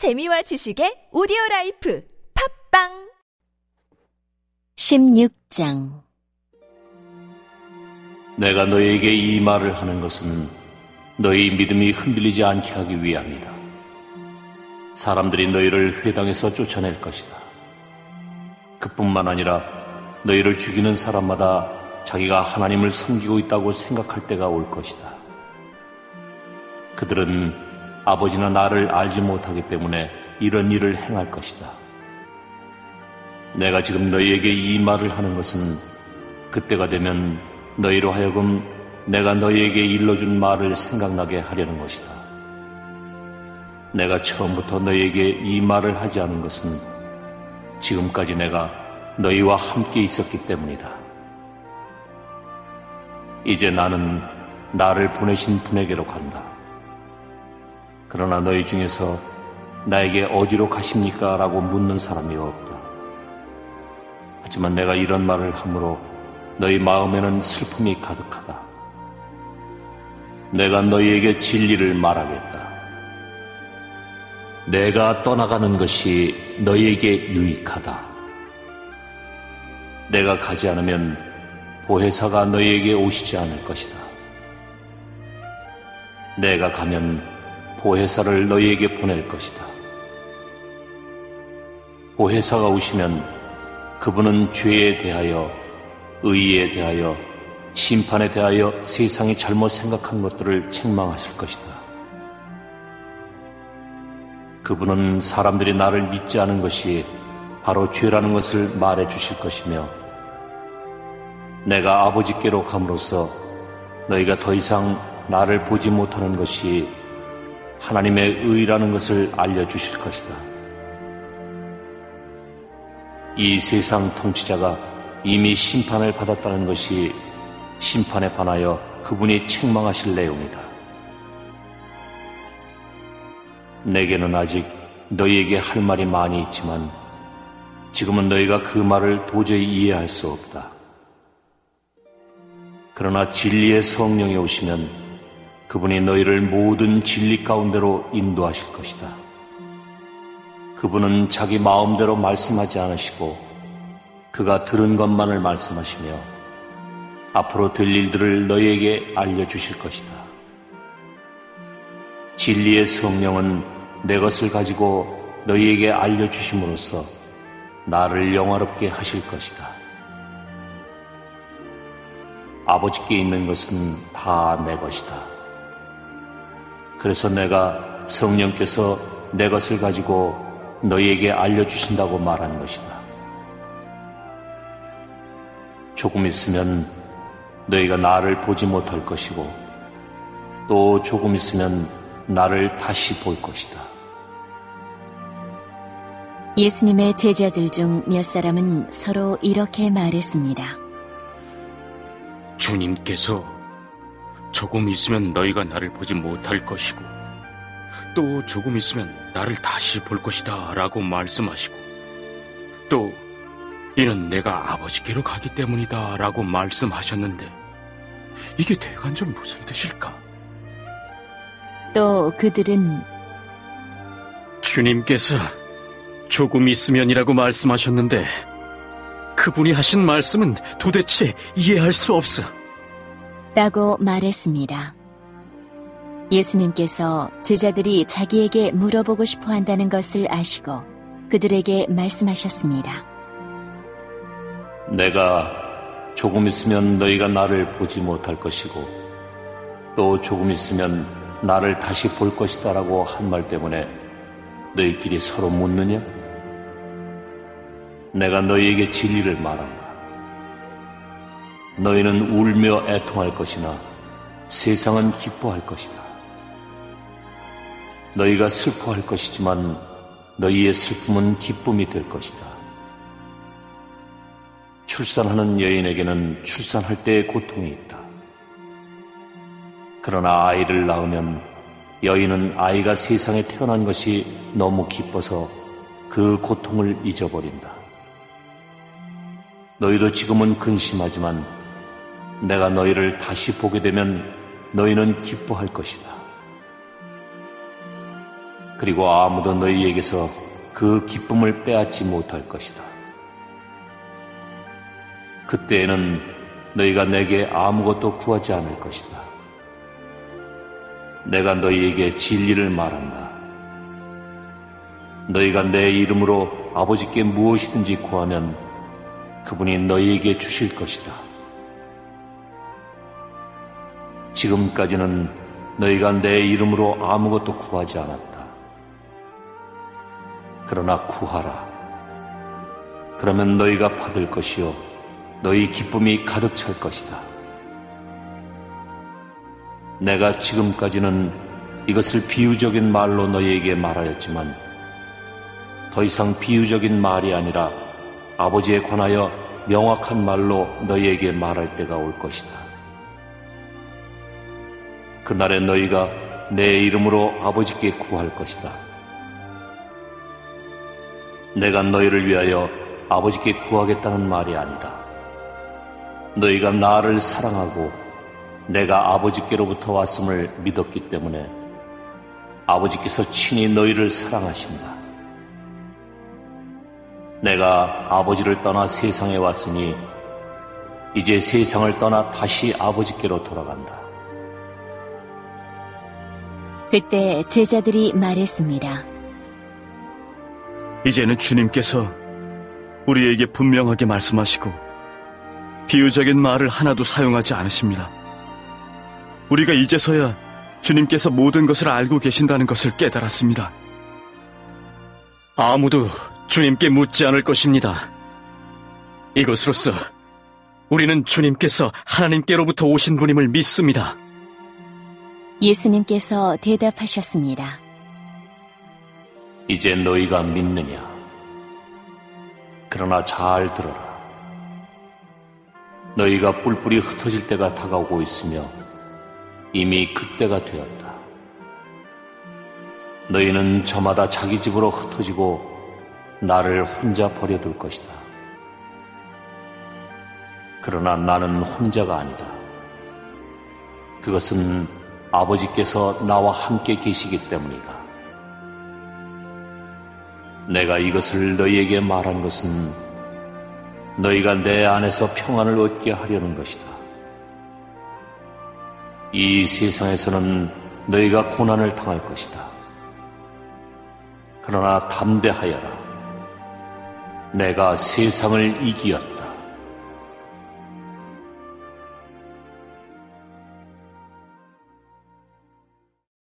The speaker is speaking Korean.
재미와 지식의 오디오 라이프 팟빵 16장 내가 너에게 이 말을 하는 것은 너희 믿음이 흔들리지 않게 하기 위함이다. 사람들이 너희를 회당에서 쫓아낼 것이다. 그뿐만 아니라 너희를 죽이는 사람마다 자기가 하나님을 섬기고 있다고 생각할 때가 올 것이다. 그들은 아버지나 나를 알지 못하기 때문에 이런 일을 행할 것이다. 내가 지금 너희에게 이 말을 하는 것은 그때가 되면 너희로 하여금 내가 너희에게 일러준 말을 생각나게 하려는 것이다. 내가 처음부터 너희에게 이 말을 하지 않은 것은 지금까지 내가 너희와 함께 있었기 때문이다. 이제 나는 나를 보내신 분에게로 간다. 그러나 너희 중에서 나에게 어디로 가십니까? 라고 묻는 사람이 없다. 하지만 내가 이런 말을 함으로 너희 마음에는 슬픔이 가득하다. 내가 너희에게 진리를 말하겠다. 내가 떠나가는 것이 너희에게 유익하다. 내가 가지 않으면 보혜사가 너희에게 오시지 않을 것이다. 내가 가면 보혜사를 너희에게 보낼 것이다. 보혜사가 오시면 그분은 죄에 대하여, 의에 대하여, 심판에 대하여 세상이 잘못 생각한 것들을 책망하실 것이다. 그분은 사람들이 나를 믿지 않은 것이 바로 죄라는 것을 말해 주실 것이며, 내가 아버지께로 감으로써 너희가 더 이상 나를 보지 못하는 것이 하나님의 의라는 것을 알려주실 것이다. 이 세상 통치자가 이미 심판을 받았다는 것이 심판에 반하여 그분이 책망하실 내용이다. 내게는 아직 너희에게 할 말이 많이 있지만 지금은 너희가 그 말을 도저히 이해할 수 없다. 그러나 진리의 성령이 오시면 그분이 너희를 모든 진리 가운데로 인도하실 것이다. 그분은 자기 마음대로 말씀하지 않으시고 그가 들은 것만을 말씀하시며 앞으로 될 일들을 너희에게 알려주실 것이다. 진리의 성령은 내 것을 가지고 너희에게 알려주심으로써 나를 영화롭게 하실 것이다. 아버지께 있는 것은 다 내 것이다. 그래서 내가 성령께서 내 것을 가지고 너희에게 알려주신다고 말하는 것이다. 조금 있으면 너희가 나를 보지 못할 것이고 또 조금 있으면 나를 다시 볼 것이다. 예수님의 제자들 중 몇 사람은 서로 이렇게 말했습니다. 주님께서 조금 있으면 너희가 나를 보지 못할 것이고 또 조금 있으면 나를 다시 볼 것이다 라고 말씀하시고 또 이는 내가 아버지께로 가기 때문이다 라고 말씀하셨는데 이게 대관절 무슨 뜻일까? 또 그들은 주님께서 조금 있으면이라고 말씀하셨는데 그분이 하신 말씀은 도대체 이해할 수 없어. 라고 말했습니다. 예수님께서 제자들이 자기에게 물어보고 싶어 한다는 것을 아시고 그들에게 말씀하셨습니다. 내가 조금 있으면 너희가 나를 보지 못할 것이고 또 조금 있으면 나를 다시 볼 것이다 라고 한 말 때문에 너희끼리 서로 묻느냐? 내가 너희에게 진리를 말한다. 너희는 울며 애통할 것이나 세상은 기뻐할 것이다. 너희가 슬퍼할 것이지만 너희의 슬픔은 기쁨이 될 것이다. 출산하는 여인에게는 출산할 때의 고통이 있다. 그러나 아이를 낳으면 여인은 아이가 세상에 태어난 것이 너무 기뻐서 그 고통을 잊어버린다. 너희도 지금은 근심하지만 내가 너희를 다시 보게 되면 너희는 기뻐할 것이다. 그리고 아무도 너희에게서 그 기쁨을 빼앗지 못할 것이다. 그때에는 너희가 내게 아무것도 구하지 않을 것이다. 내가 너희에게 진리를 말한다. 너희가 내 이름으로 아버지께 무엇이든지 구하면 그분이 너희에게 주실 것이다. 지금까지는 너희가 내 이름으로 아무것도 구하지 않았다. 그러나 구하라. 그러면 너희가 받을 것이요. 너희 기쁨이 가득 찰 것이다. 내가 지금까지는 이것을 비유적인 말로 너희에게 말하였지만 더 이상 비유적인 말이 아니라 아버지에 관하여 명확한 말로 너희에게 말할 때가 올 것이다. 그날에 너희가 내 이름으로 아버지께 구할 것이다. 내가 너희를 위하여 아버지께 구하겠다는 말이 아니다. 너희가 나를 사랑하고 내가 아버지께로부터 왔음을 믿었기 때문에 아버지께서 친히 너희를 사랑하신다. 내가 아버지를 떠나 세상에 왔으니 이제 세상을 떠나 다시 아버지께로 돌아간다. 그때 제자들이 말했습니다. 이제는 주님께서 우리에게 분명하게 말씀하시고 비유적인 말을 하나도 사용하지 않으십니다. 우리가 이제서야 주님께서 모든 것을 알고 계신다는 것을 깨달았습니다. 아무도 주님께 묻지 않을 것입니다. 이것으로써 우리는 주님께서 하나님께로부터 오신 분임을 믿습니다. 예수님께서 대답하셨습니다. 이제 너희가 믿느냐? 그러나 잘 들어라. 너희가 뿔뿔이 흩어질 때가 다가오고 있으며 이미 그때가 되었다. 너희는 저마다 자기 집으로 흩어지고 나를 혼자 버려둘 것이다. 그러나 나는 혼자가 아니다. 그것은 아버지께서 나와 함께 계시기 때문이다. 내가 이것을 너희에게 말한 것은 너희가 내 안에서 평안을 얻게 하려는 것이다. 이 세상에서는 너희가 고난을 당할 것이다. 그러나 담대하여라. 내가 세상을 이기었다.